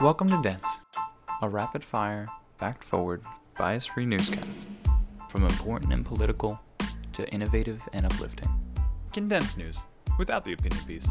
Welcome to Dense, a rapid fire, fact forward, bias free newscast. From important and political to innovative and uplifting. Condensed news, without the opinion piece.